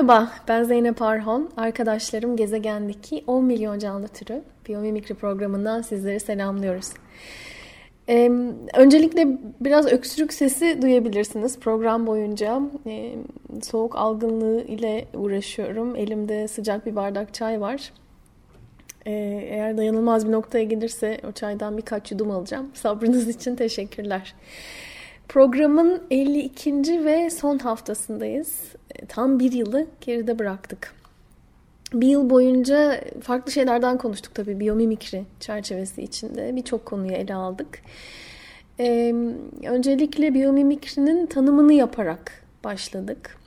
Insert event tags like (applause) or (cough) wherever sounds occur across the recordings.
Merhaba, ben Zeynep Arhon. Arkadaşlarım gezegendeki 10 milyon canlı türü Biyomimikri programından sizleri selamlıyoruz. Ee, öncelikle biraz öksürük sesi duyabilirsiniz program boyunca. Ee, soğuk algınlığı ile uğraşıyorum. Elimde sıcak bir bardak çay var. Ee, eğer dayanılmaz bir noktaya gelirse o çaydan birkaç yudum alacağım. Sabrınız için teşekkürler. Programın 52. ve son haftasındayız. E, tam bir yılı geride bıraktık. Bir yıl boyunca farklı şeylerden konuştuk tabii biyomimikri çerçevesi içinde. Birçok konuyu ele aldık. Ee, öncelikle biyomimikrinin tanımını yaparak başladık.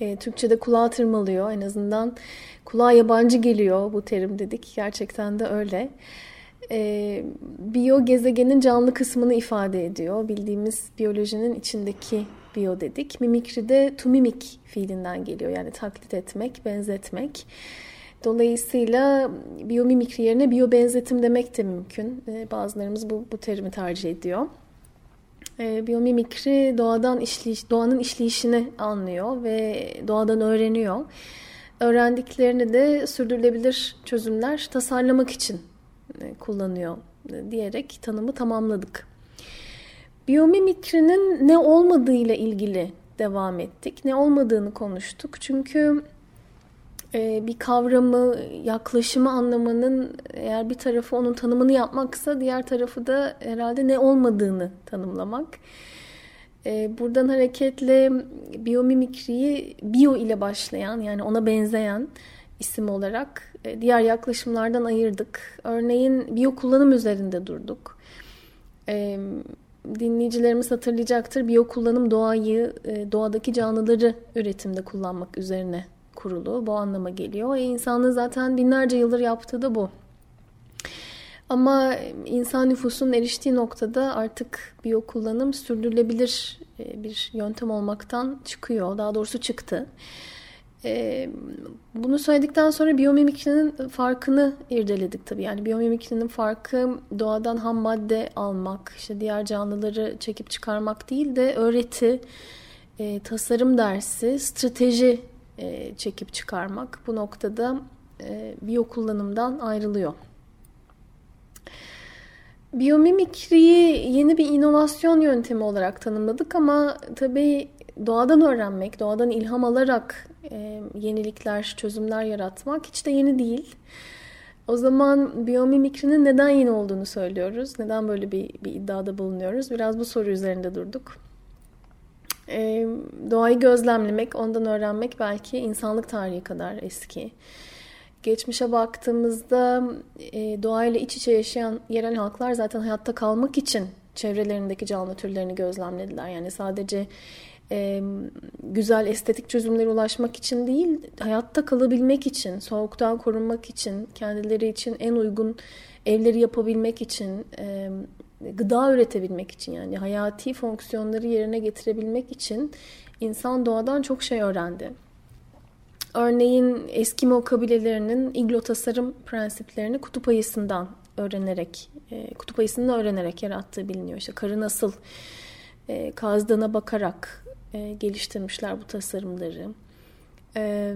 Ee, Türkçe'de kulağa tırmalıyor. En azından kulağa yabancı geliyor bu terim dedik. Gerçekten de öyle e, biyo gezegenin canlı kısmını ifade ediyor. Bildiğimiz biyolojinin içindeki biyo dedik. Mimikri de to mimik fiilinden geliyor. Yani taklit etmek, benzetmek. Dolayısıyla biyomimikri yerine biyo benzetim demek de mümkün. E, bazılarımız bu, bu terimi tercih ediyor. E, biyomimikri doğadan işleyiş, doğanın işleyişini anlıyor ve doğadan öğreniyor. Öğrendiklerini de sürdürülebilir çözümler tasarlamak için kullanıyor e, diyerek tanımı tamamladık. Biyomimikrinin ne olmadığı ile ilgili devam ettik. Ne olmadığını konuştuk. Çünkü e, bir kavramı, yaklaşımı anlamanın eğer bir tarafı onun tanımını yapmaksa diğer tarafı da herhalde ne olmadığını tanımlamak. Buradan hareketle biyomimikriyi bio ile başlayan yani ona benzeyen isim olarak e, diğer yaklaşımlardan ayırdık. Örneğin biyo kullanım üzerinde durduk. E, dinleyicilerimiz hatırlayacaktır. Biyo kullanım doğayı, e, doğadaki canlıları üretimde kullanmak üzerine kurulu. Bu anlama geliyor. E, insanlığın zaten binlerce yıldır yaptığı da bu. Ama insan nüfusunun eriştiği noktada artık biyo kullanım sürdürülebilir bir yöntem olmaktan çıkıyor. Daha doğrusu çıktı. E, bunu söyledikten sonra biyomimikrinin farkını irdeledik tabii. Yani biyomimikrinin farkı doğadan ham madde almak, işte diğer canlıları çekip çıkarmak değil de öğreti, e, tasarım dersi, strateji e, çekip çıkarmak. Bu noktada e, biyo kullanımdan ayrılıyor. Biyomimikriyi yeni bir inovasyon yöntemi olarak tanımladık ama tabii doğadan öğrenmek, doğadan ilham alarak e, yenilikler, çözümler yaratmak hiç de yeni değil. O zaman biyomimikrinin neden yeni olduğunu söylüyoruz. Neden böyle bir, bir iddiada bulunuyoruz? Biraz bu soru üzerinde durduk. E, doğayı gözlemlemek, ondan öğrenmek belki insanlık tarihi kadar eski. Geçmişe baktığımızda e, doğayla iç içe yaşayan yerel halklar zaten hayatta kalmak için çevrelerindeki canlı türlerini gözlemlediler. Yani sadece e, güzel estetik çözümlere ulaşmak için değil, hayatta kalabilmek için, soğuktan korunmak için, kendileri için en uygun evleri yapabilmek için, e, gıda üretebilmek için yani hayati fonksiyonları yerine getirebilmek için insan doğadan çok şey öğrendi. Örneğin Eskimo kabilelerinin iglo tasarım prensiplerini kutup ayısından öğrenerek, e, kutup ayısını öğrenerek yarattığı biliniyor. İşte karı nasıl e, kazdığına bakarak e, geliştirmişler bu tasarımları. E,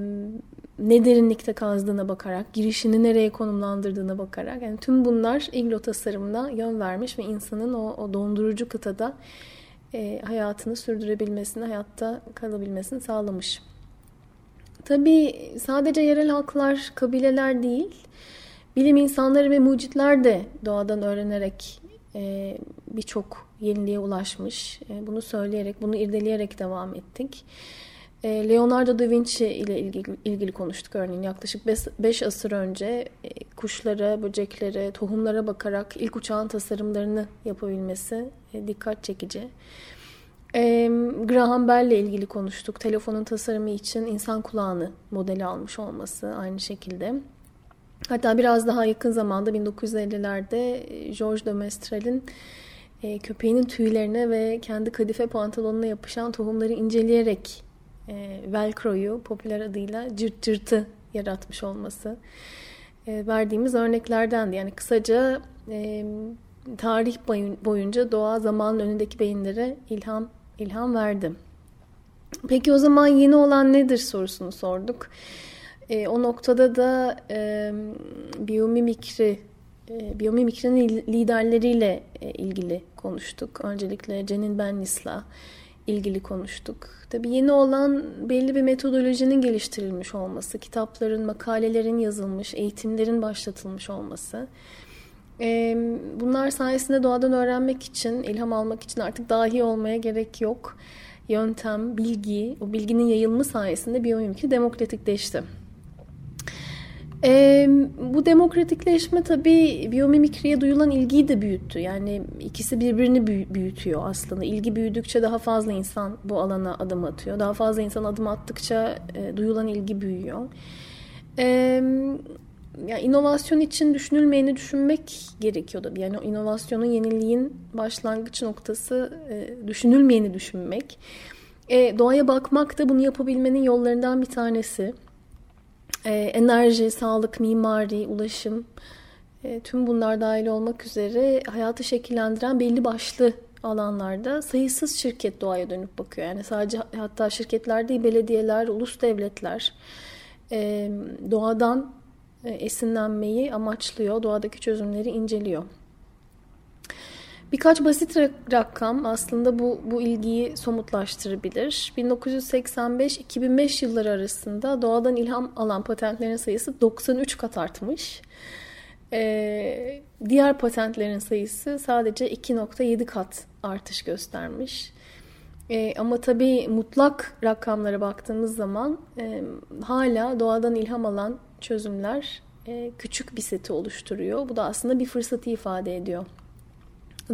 ne derinlikte kazdığına bakarak, girişini nereye konumlandırdığına bakarak. Yani tüm bunlar iglo tasarımına yön vermiş ve insanın o, o dondurucu kıtada e, hayatını sürdürebilmesini, hayatta kalabilmesini sağlamış. Tabii sadece yerel halklar, kabileler değil, bilim insanları ve mucitler de doğadan öğrenerek e, birçok yeniliğe ulaşmış. E, bunu söyleyerek, bunu irdeleyerek devam ettik. E, Leonardo da Vinci ile ilgili, ilgili konuştuk örneğin. Yaklaşık 5 asır önce e, kuşlara, böceklere, tohumlara bakarak ilk uçağın tasarımlarını yapabilmesi dikkat çekici. Graham Bell ile ilgili konuştuk. Telefonun tasarımı için insan kulağını modeli almış olması aynı şekilde. Hatta biraz daha yakın zamanda 1950'lerde George de Mestral'in köpeğinin tüylerine ve kendi kadife pantolonuna yapışan tohumları inceleyerek e, Velcro'yu popüler adıyla cırt cırtı yaratmış olması e, verdiğimiz örneklerdendi. Yani kısaca e, tarih boyunca doğa zamanın önündeki beyinlere ilham ilham verdi. Peki o zaman yeni olan nedir sorusunu sorduk. E, o noktada da e, biyomimikri, e, biyomimikrinin liderleriyle ilgili konuştuk. Öncelikle Cenin Bennis'la ilgili konuştuk. Tabii yeni olan belli bir metodolojinin geliştirilmiş olması, kitapların, makalelerin yazılmış, eğitimlerin başlatılmış olması. Bunlar sayesinde doğadan öğrenmek için, ilham almak için artık dahi olmaya gerek yok. Yöntem, bilgi, o bilginin yayılımı sayesinde biyomimikri demokratikleşti. E, bu demokratikleşme tabii biyomimikriye duyulan ilgiyi de büyüttü. Yani ikisi birbirini büyütüyor aslında. İlgi büyüdükçe daha fazla insan bu alana adım atıyor. Daha fazla insan adım attıkça e, duyulan ilgi büyüyor. E, yani inovasyon için düşünülmeyeni düşünmek gerekiyordu. Yani inovasyonun, yeniliğin başlangıç noktası e, düşünülmeyeni düşünmek. E, doğaya bakmak da bunu yapabilmenin yollarından bir tanesi e, enerji, sağlık, mimari, ulaşım e, tüm bunlar dahil olmak üzere hayatı şekillendiren belli başlı alanlarda sayısız şirket doğaya dönüp bakıyor. Yani sadece hatta şirketler değil belediyeler, ulus devletler e, doğadan esinlenmeyi amaçlıyor, doğadaki çözümleri inceliyor. Birkaç basit rakam aslında bu, bu ilgiyi somutlaştırabilir. 1985-2005 yılları arasında doğadan ilham alan patentlerin sayısı 93 kat artmış. Ee, diğer patentlerin sayısı sadece 2.7 kat artış göstermiş. E, ama tabii mutlak rakamlara baktığımız zaman e, hala doğadan ilham alan çözümler e, küçük bir seti oluşturuyor. Bu da aslında bir fırsatı ifade ediyor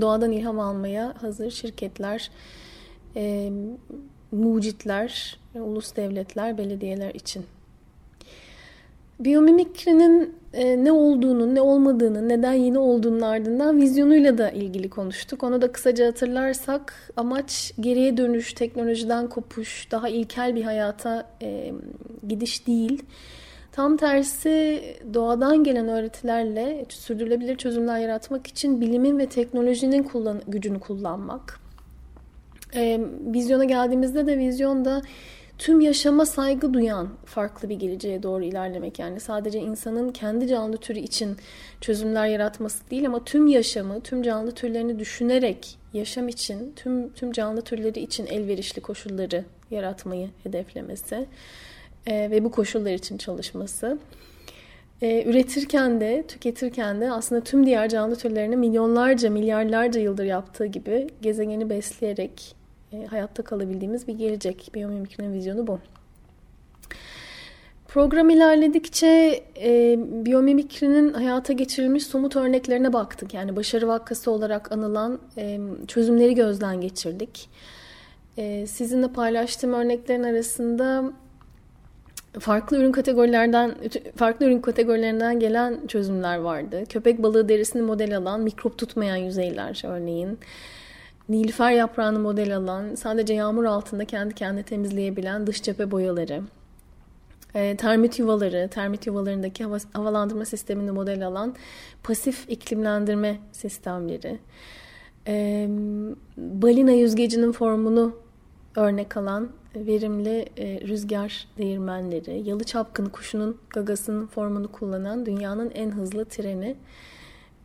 doğadan ilham almaya hazır şirketler, e, mucitler, ulus devletler, belediyeler için. Biyomimikrinin e, ne olduğunu, ne olmadığını, neden yeni olduğunun ardından vizyonuyla da ilgili konuştuk. Onu da kısaca hatırlarsak amaç geriye dönüş, teknolojiden kopuş, daha ilkel bir hayata e, gidiş değil Tam tersi doğadan gelen öğretilerle sürdürülebilir çözümler yaratmak için bilimin ve teknolojinin kullan gücünü kullanmak. E, vizyona geldiğimizde de vizyonda tüm yaşama saygı duyan farklı bir geleceğe doğru ilerlemek. Yani sadece insanın kendi canlı türü için çözümler yaratması değil ama tüm yaşamı, tüm canlı türlerini düşünerek yaşam için, tüm tüm canlı türleri için elverişli koşulları yaratmayı hedeflemesi e, ve bu koşullar için çalışması. E, üretirken de, tüketirken de aslında tüm diğer canlı türlerini milyonlarca, milyarlarca yıldır yaptığı gibi gezegeni besleyerek e, hayatta kalabildiğimiz bir gelecek. Biyomimikrinin vizyonu bu. Program ilerledikçe e, biyomimikrinin hayata geçirilmiş somut örneklerine baktık. Yani başarı vakası olarak anılan e, çözümleri gözden geçirdik. E, sizinle paylaştığım örneklerin arasında farklı ürün kategorilerden farklı ürün kategorilerinden gelen çözümler vardı. Köpek balığı derisini model alan mikrop tutmayan yüzeyler örneğin. Nilüfer yaprağını model alan, sadece yağmur altında kendi kendine temizleyebilen dış cephe boyaları. E, termit yuvaları, termit yuvalarındaki hava, havalandırma sistemini model alan pasif iklimlendirme sistemleri. E, balina yüzgecinin formunu örnek alan verimli e, rüzgar değirmenleri, yalı çapkını kuşunun gagasının formunu kullanan dünyanın en hızlı treni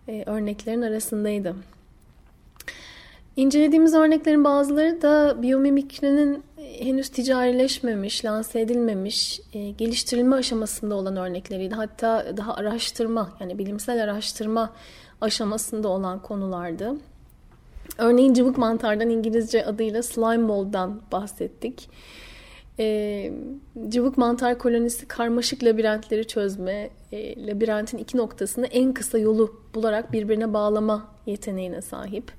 e, örneklerin arasındaydı. İncelediğimiz örneklerin bazıları da biyomimikrinin henüz ticarileşmemiş, lanse edilmemiş, e, geliştirilme aşamasında olan örnekleriydi. Hatta daha araştırma, yani bilimsel araştırma aşamasında olan konulardı. Örneğin cıvık mantardan İngilizce adıyla slime mold'dan bahsettik. E, cıvık mantar kolonisi karmaşık labirentleri çözme, e, labirentin iki noktasını en kısa yolu bularak birbirine bağlama yeteneğine sahip.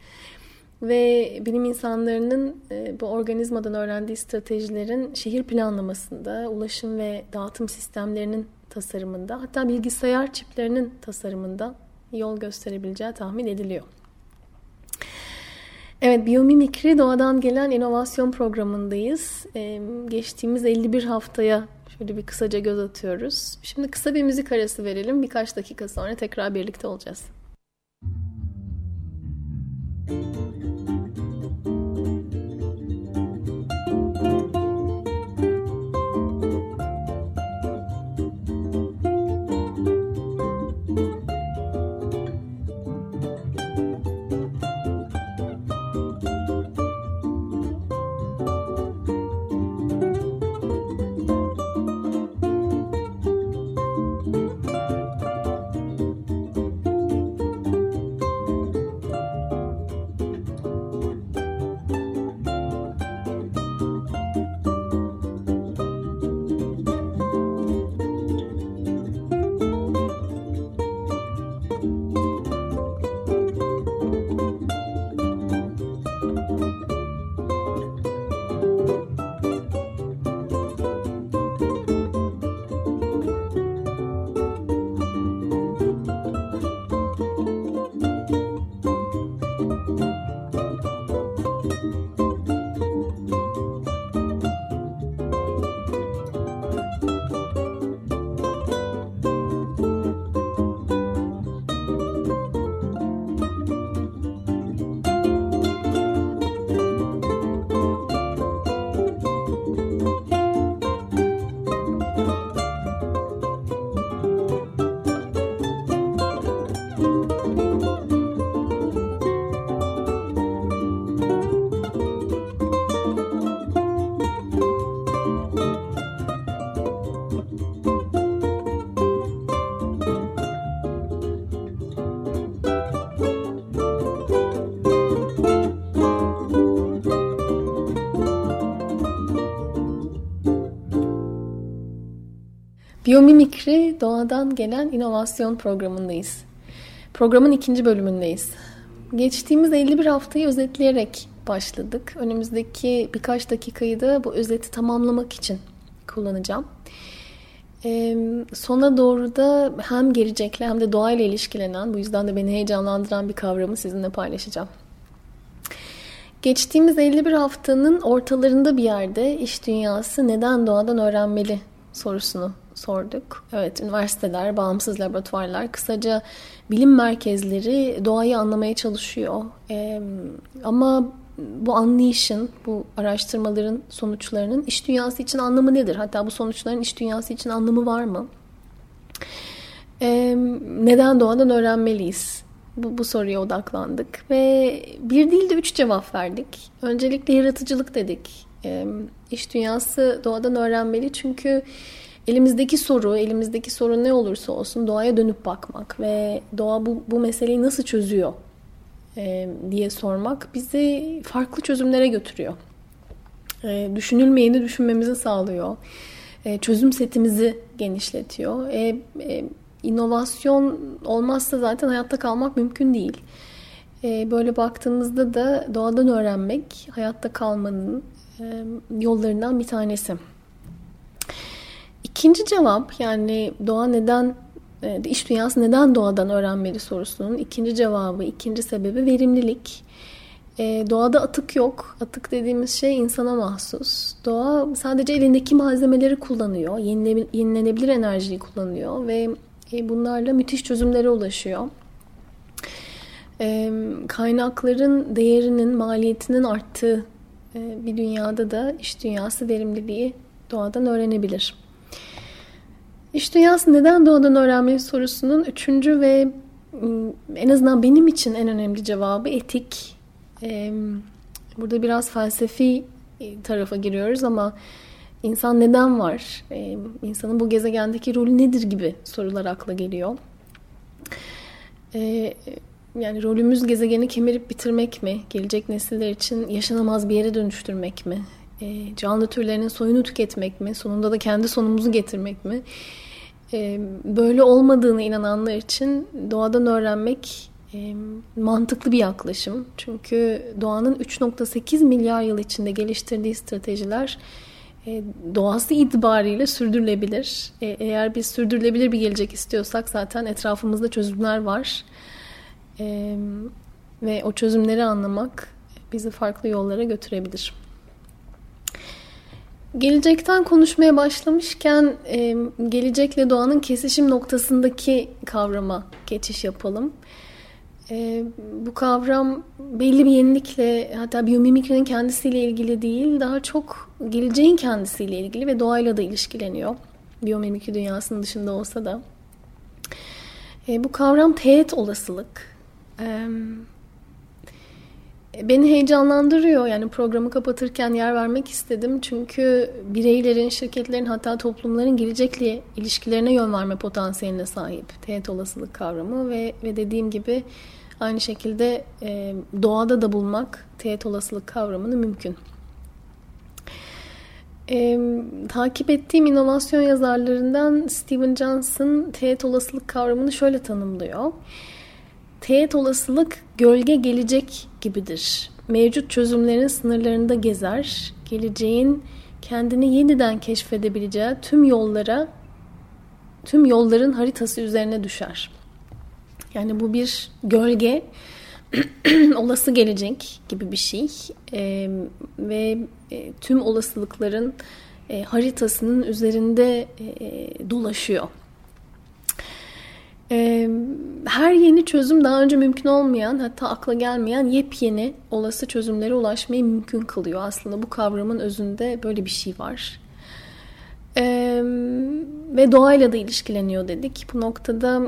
Ve bilim insanlarının e, bu organizmadan öğrendiği stratejilerin şehir planlamasında, ulaşım ve dağıtım sistemlerinin tasarımında, hatta bilgisayar çiplerinin tasarımında yol gösterebileceği tahmin ediliyor. Evet, biyomimikri doğadan gelen inovasyon programındayız. Ee, geçtiğimiz 51 haftaya şöyle bir kısaca göz atıyoruz. Şimdi kısa bir müzik arası verelim. Birkaç dakika sonra tekrar birlikte olacağız. Müzik Biyomimikri doğadan gelen inovasyon programındayız. Programın ikinci bölümündeyiz. Geçtiğimiz 51 haftayı özetleyerek başladık. Önümüzdeki birkaç dakikayı da bu özeti tamamlamak için kullanacağım. Ee, sona doğru da hem gelecekle hem de doğayla ilişkilenen, bu yüzden de beni heyecanlandıran bir kavramı sizinle paylaşacağım. Geçtiğimiz 51 haftanın ortalarında bir yerde iş dünyası neden doğadan öğrenmeli sorusunu sorduk. Evet, üniversiteler, bağımsız laboratuvarlar, kısaca bilim merkezleri doğayı anlamaya çalışıyor. Ee, ama bu anlayışın, bu araştırmaların sonuçlarının iş dünyası için anlamı nedir? Hatta bu sonuçların iş dünyası için anlamı var mı? Ee, neden doğadan öğrenmeliyiz? Bu, bu soruya odaklandık ve bir değil de üç cevap verdik. Öncelikle yaratıcılık dedik. Ee, iş dünyası doğadan öğrenmeli çünkü elimizdeki soru, elimizdeki sorun ne olursa olsun doğaya dönüp bakmak ve doğa bu, bu meseleyi nasıl çözüyor e, diye sormak bizi farklı çözümlere götürüyor. E, düşünülmeyeni düşünmemizi sağlıyor. E, çözüm setimizi genişletiyor. E, e, inovasyon olmazsa zaten hayatta kalmak mümkün değil. E, böyle baktığımızda da doğadan öğrenmek hayatta kalmanın e, yollarından bir tanesi. İkinci cevap yani doğa neden e, iş dünyası neden doğadan öğrenmeli sorusunun ikinci cevabı, ikinci sebebi verimlilik. E, doğada atık yok. Atık dediğimiz şey insana mahsus. Doğa sadece elindeki malzemeleri kullanıyor. Yenilenebilir enerjiyi kullanıyor ve e, bunlarla müthiş çözümlere ulaşıyor. Kaynakların değerinin, maliyetinin arttığı bir dünyada da iş dünyası verimliliği doğadan öğrenebilir. İş dünyası neden doğadan öğrenmeli sorusunun üçüncü ve ıı, en azından benim için en önemli cevabı etik. Burada biraz felsefi e, tarafa giriyoruz ama insan neden var? İnsanın bu gezegendeki rolü nedir gibi sorular akla geliyor. Yani rolümüz gezegeni kemirip bitirmek mi? Gelecek nesiller için yaşanamaz bir yere dönüştürmek mi? E, canlı türlerinin soyunu tüketmek mi? Sonunda da kendi sonumuzu getirmek mi? E, böyle olmadığını inananlar için doğadan öğrenmek e, mantıklı bir yaklaşım. Çünkü doğanın 3.8 milyar yıl içinde geliştirdiği stratejiler e, doğası itibariyle sürdürülebilir. E, eğer biz sürdürülebilir bir gelecek istiyorsak zaten etrafımızda çözümler var. E, ve o çözümleri anlamak bizi farklı yollara götürebilir. Gelecekten konuşmaya başlamışken e, gelecekle doğanın kesişim noktasındaki kavrama geçiş yapalım. E, bu kavram belli bir yenilikle hatta biyomimikrinin kendisiyle ilgili değil daha çok geleceğin kendisiyle ilgili ve doğayla da ilişkileniyor. Biyomimikri dünyasının dışında olsa da. E, bu kavram teğet olasılık. Beni heyecanlandırıyor. Yani programı kapatırken yer vermek istedim. Çünkü bireylerin, şirketlerin hatta toplumların gelecekle ilişkilerine yön verme potansiyeline sahip teğet olasılık kavramı ve, ve dediğim gibi aynı şekilde e, doğada da bulmak teğet olasılık kavramını mümkün. E, takip ettiğim inovasyon yazarlarından Steven Johnson teğet olasılık kavramını şöyle tanımlıyor. Teğet olasılık gölge gelecek gibidir. Mevcut çözümlerin sınırlarında gezer, geleceğin kendini yeniden keşfedebileceği tüm yollara, tüm yolların haritası üzerine düşer. Yani bu bir gölge, (clears throat) olası gelecek gibi bir şey e, ve e, tüm olasılıkların e, haritasının üzerinde e, dolaşıyor her yeni çözüm daha önce mümkün olmayan hatta akla gelmeyen yepyeni olası çözümlere ulaşmayı mümkün kılıyor. Aslında bu kavramın özünde böyle bir şey var. ve doğayla da ilişkileniyor dedik. Bu noktada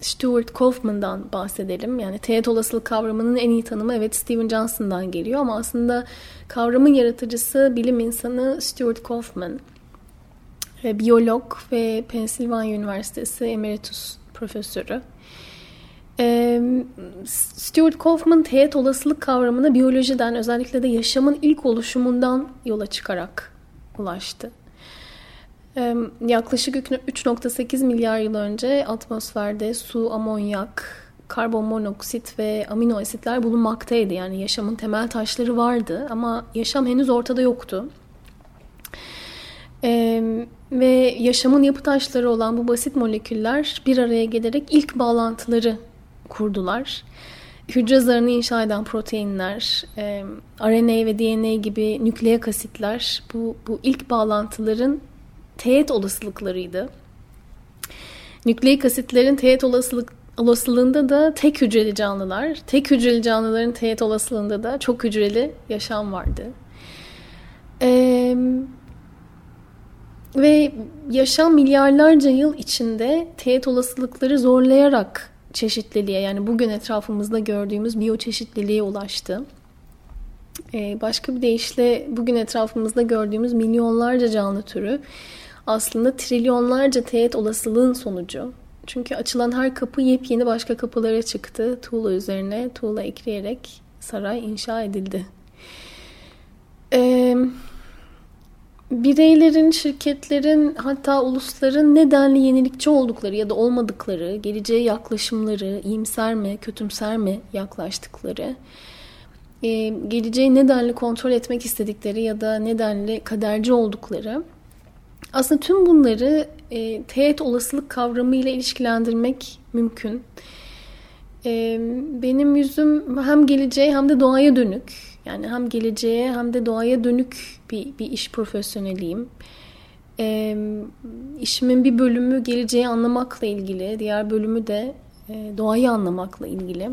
Stuart Kaufman'dan bahsedelim. Yani teğet olasılık kavramının en iyi tanımı evet Steven Johnson'dan geliyor ama aslında kavramın yaratıcısı bilim insanı Stuart Kaufman biyolog ve Pennsylvania Üniversitesi emeritus profesörü. Stuart Kaufman teğet olasılık kavramına biyolojiden özellikle de yaşamın ilk oluşumundan yola çıkarak ulaştı. Yaklaşık 3.8 milyar yıl önce atmosferde su, amonyak, karbon monoksit ve amino asitler bulunmaktaydı. Yani yaşamın temel taşları vardı ama yaşam henüz ortada yoktu. Ee, ve yaşamın yapı taşları olan bu basit moleküller bir araya gelerek ilk bağlantıları kurdular. Hücre zarını inşa eden proteinler, e, RNA ve DNA gibi nükleik asitler bu, bu ilk bağlantıların teğet olasılıklarıydı. Nükleik asitlerin teğet olasılık olasılığında da tek hücreli canlılar, tek hücreli canlıların teğet olasılığında da çok hücreli yaşam vardı. Eee ve yaşam milyarlarca yıl içinde teğet olasılıkları zorlayarak çeşitliliğe yani bugün etrafımızda gördüğümüz biyoçeşitliliğe ulaştı. Ee, başka bir deyişle bugün etrafımızda gördüğümüz milyonlarca canlı türü aslında trilyonlarca teğet olasılığın sonucu. Çünkü açılan her kapı yepyeni başka kapılara çıktı. Tuğla üzerine tuğla ekleyerek saray inşa edildi. Eee bireylerin, şirketlerin hatta ulusların nedenli yenilikçi oldukları ya da olmadıkları, geleceğe yaklaşımları, iyimser mi, kötümser mi yaklaştıkları, e, geleceği nedenli kontrol etmek istedikleri ya da nedenli kaderci oldukları aslında tüm bunları e, teğet olasılık kavramıyla ilişkilendirmek mümkün. E, benim yüzüm hem geleceğe hem de doğaya dönük. Yani hem geleceğe hem de doğaya dönük bir, bir iş profesyoneliyim. E, işimin bir bölümü geleceği anlamakla ilgili, diğer bölümü de e, doğayı anlamakla ilgili.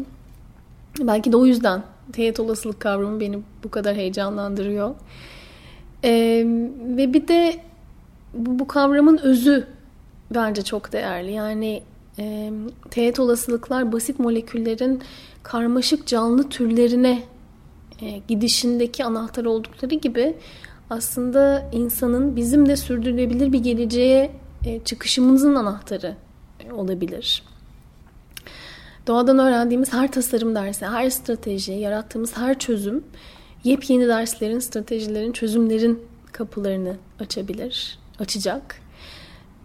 Belki de o yüzden teğet olasılık kavramı beni bu kadar heyecanlandırıyor. E, ve bir de bu, bu kavramın özü bence çok değerli. Yani e, teğet olasılıklar basit moleküllerin karmaşık canlı türlerine e, gidişindeki anahtar oldukları gibi aslında insanın bizim de sürdürülebilir bir geleceğe e, çıkışımızın anahtarı e, olabilir. Doğadan öğrendiğimiz her tasarım dersi, her strateji, yarattığımız her çözüm yepyeni derslerin, stratejilerin, çözümlerin kapılarını açabilir, açacak.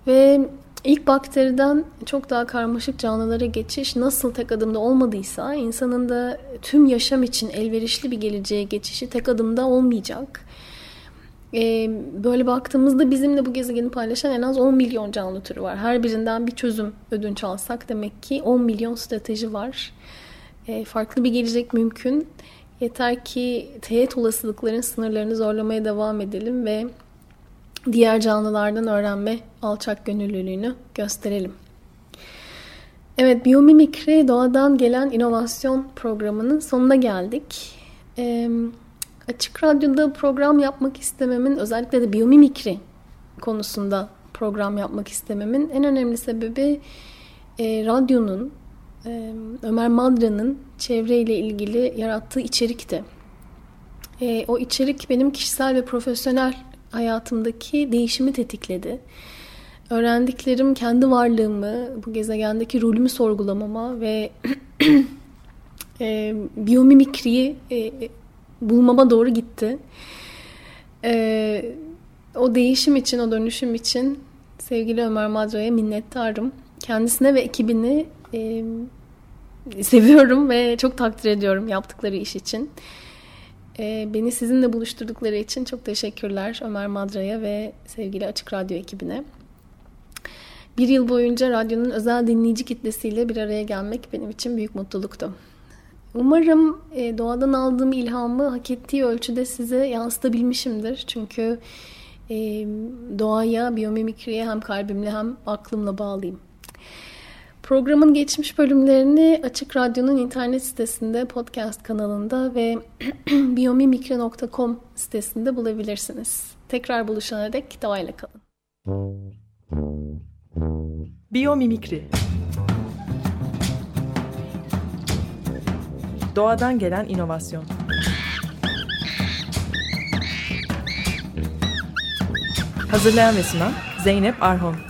Ve ilk bakteriden çok daha karmaşık canlılara geçiş nasıl tek adımda olmadıysa insanın da tüm yaşam için elverişli bir geleceğe geçişi tek adımda olmayacak. Ee, böyle baktığımızda bizimle bu gezegeni paylaşan en az 10 milyon canlı türü var. Her birinden bir çözüm ödünç alsak demek ki 10 milyon strateji var. Ee, farklı bir gelecek mümkün. Yeter ki teğet olasılıkların sınırlarını zorlamaya devam edelim ve diğer canlılardan öğrenme alçak gönüllülüğünü gösterelim. Evet, biyomimikri doğadan gelen inovasyon programının sonuna geldik. Ee, açık Radyo'da program yapmak istememin, özellikle de biyomimikri konusunda program yapmak istememin en önemli sebebi e, radyonun, e, Ömer Madra'nın çevreyle ilgili yarattığı içerikti. E, o içerik benim kişisel ve profesyonel hayatımdaki değişimi tetikledi. Öğrendiklerim kendi varlığımı, bu gezegendeki rolümü sorgulamama ve (clears throat) e, biyomimikriyi e, bulmama doğru gitti. E, o değişim için, o dönüşüm için sevgili Ömer Madra'ya minnettarım. Kendisine ve ekibini e, seviyorum ve çok takdir ediyorum yaptıkları iş için. E, beni sizinle buluşturdukları için çok teşekkürler Ömer Madra'ya ve sevgili Açık Radyo ekibine. Bir yıl boyunca radyonun özel dinleyici kitlesiyle bir araya gelmek benim için büyük mutluluktu. Umarım e, doğadan aldığım ilhamı hak ettiği ölçüde size yansıtabilmişimdir. Çünkü e, doğaya, biyomimikriye hem kalbimle hem aklımla bağlıyım. Programın geçmiş bölümlerini Açık Radyo'nun internet sitesinde, podcast kanalında ve (clears throat) biyomimikri.com sitesinde bulabilirsiniz. Tekrar buluşana dek doğayla kalın. Biyomimikri Doğadan gelen inovasyon Hazırlayan ve sunan Zeynep Arhon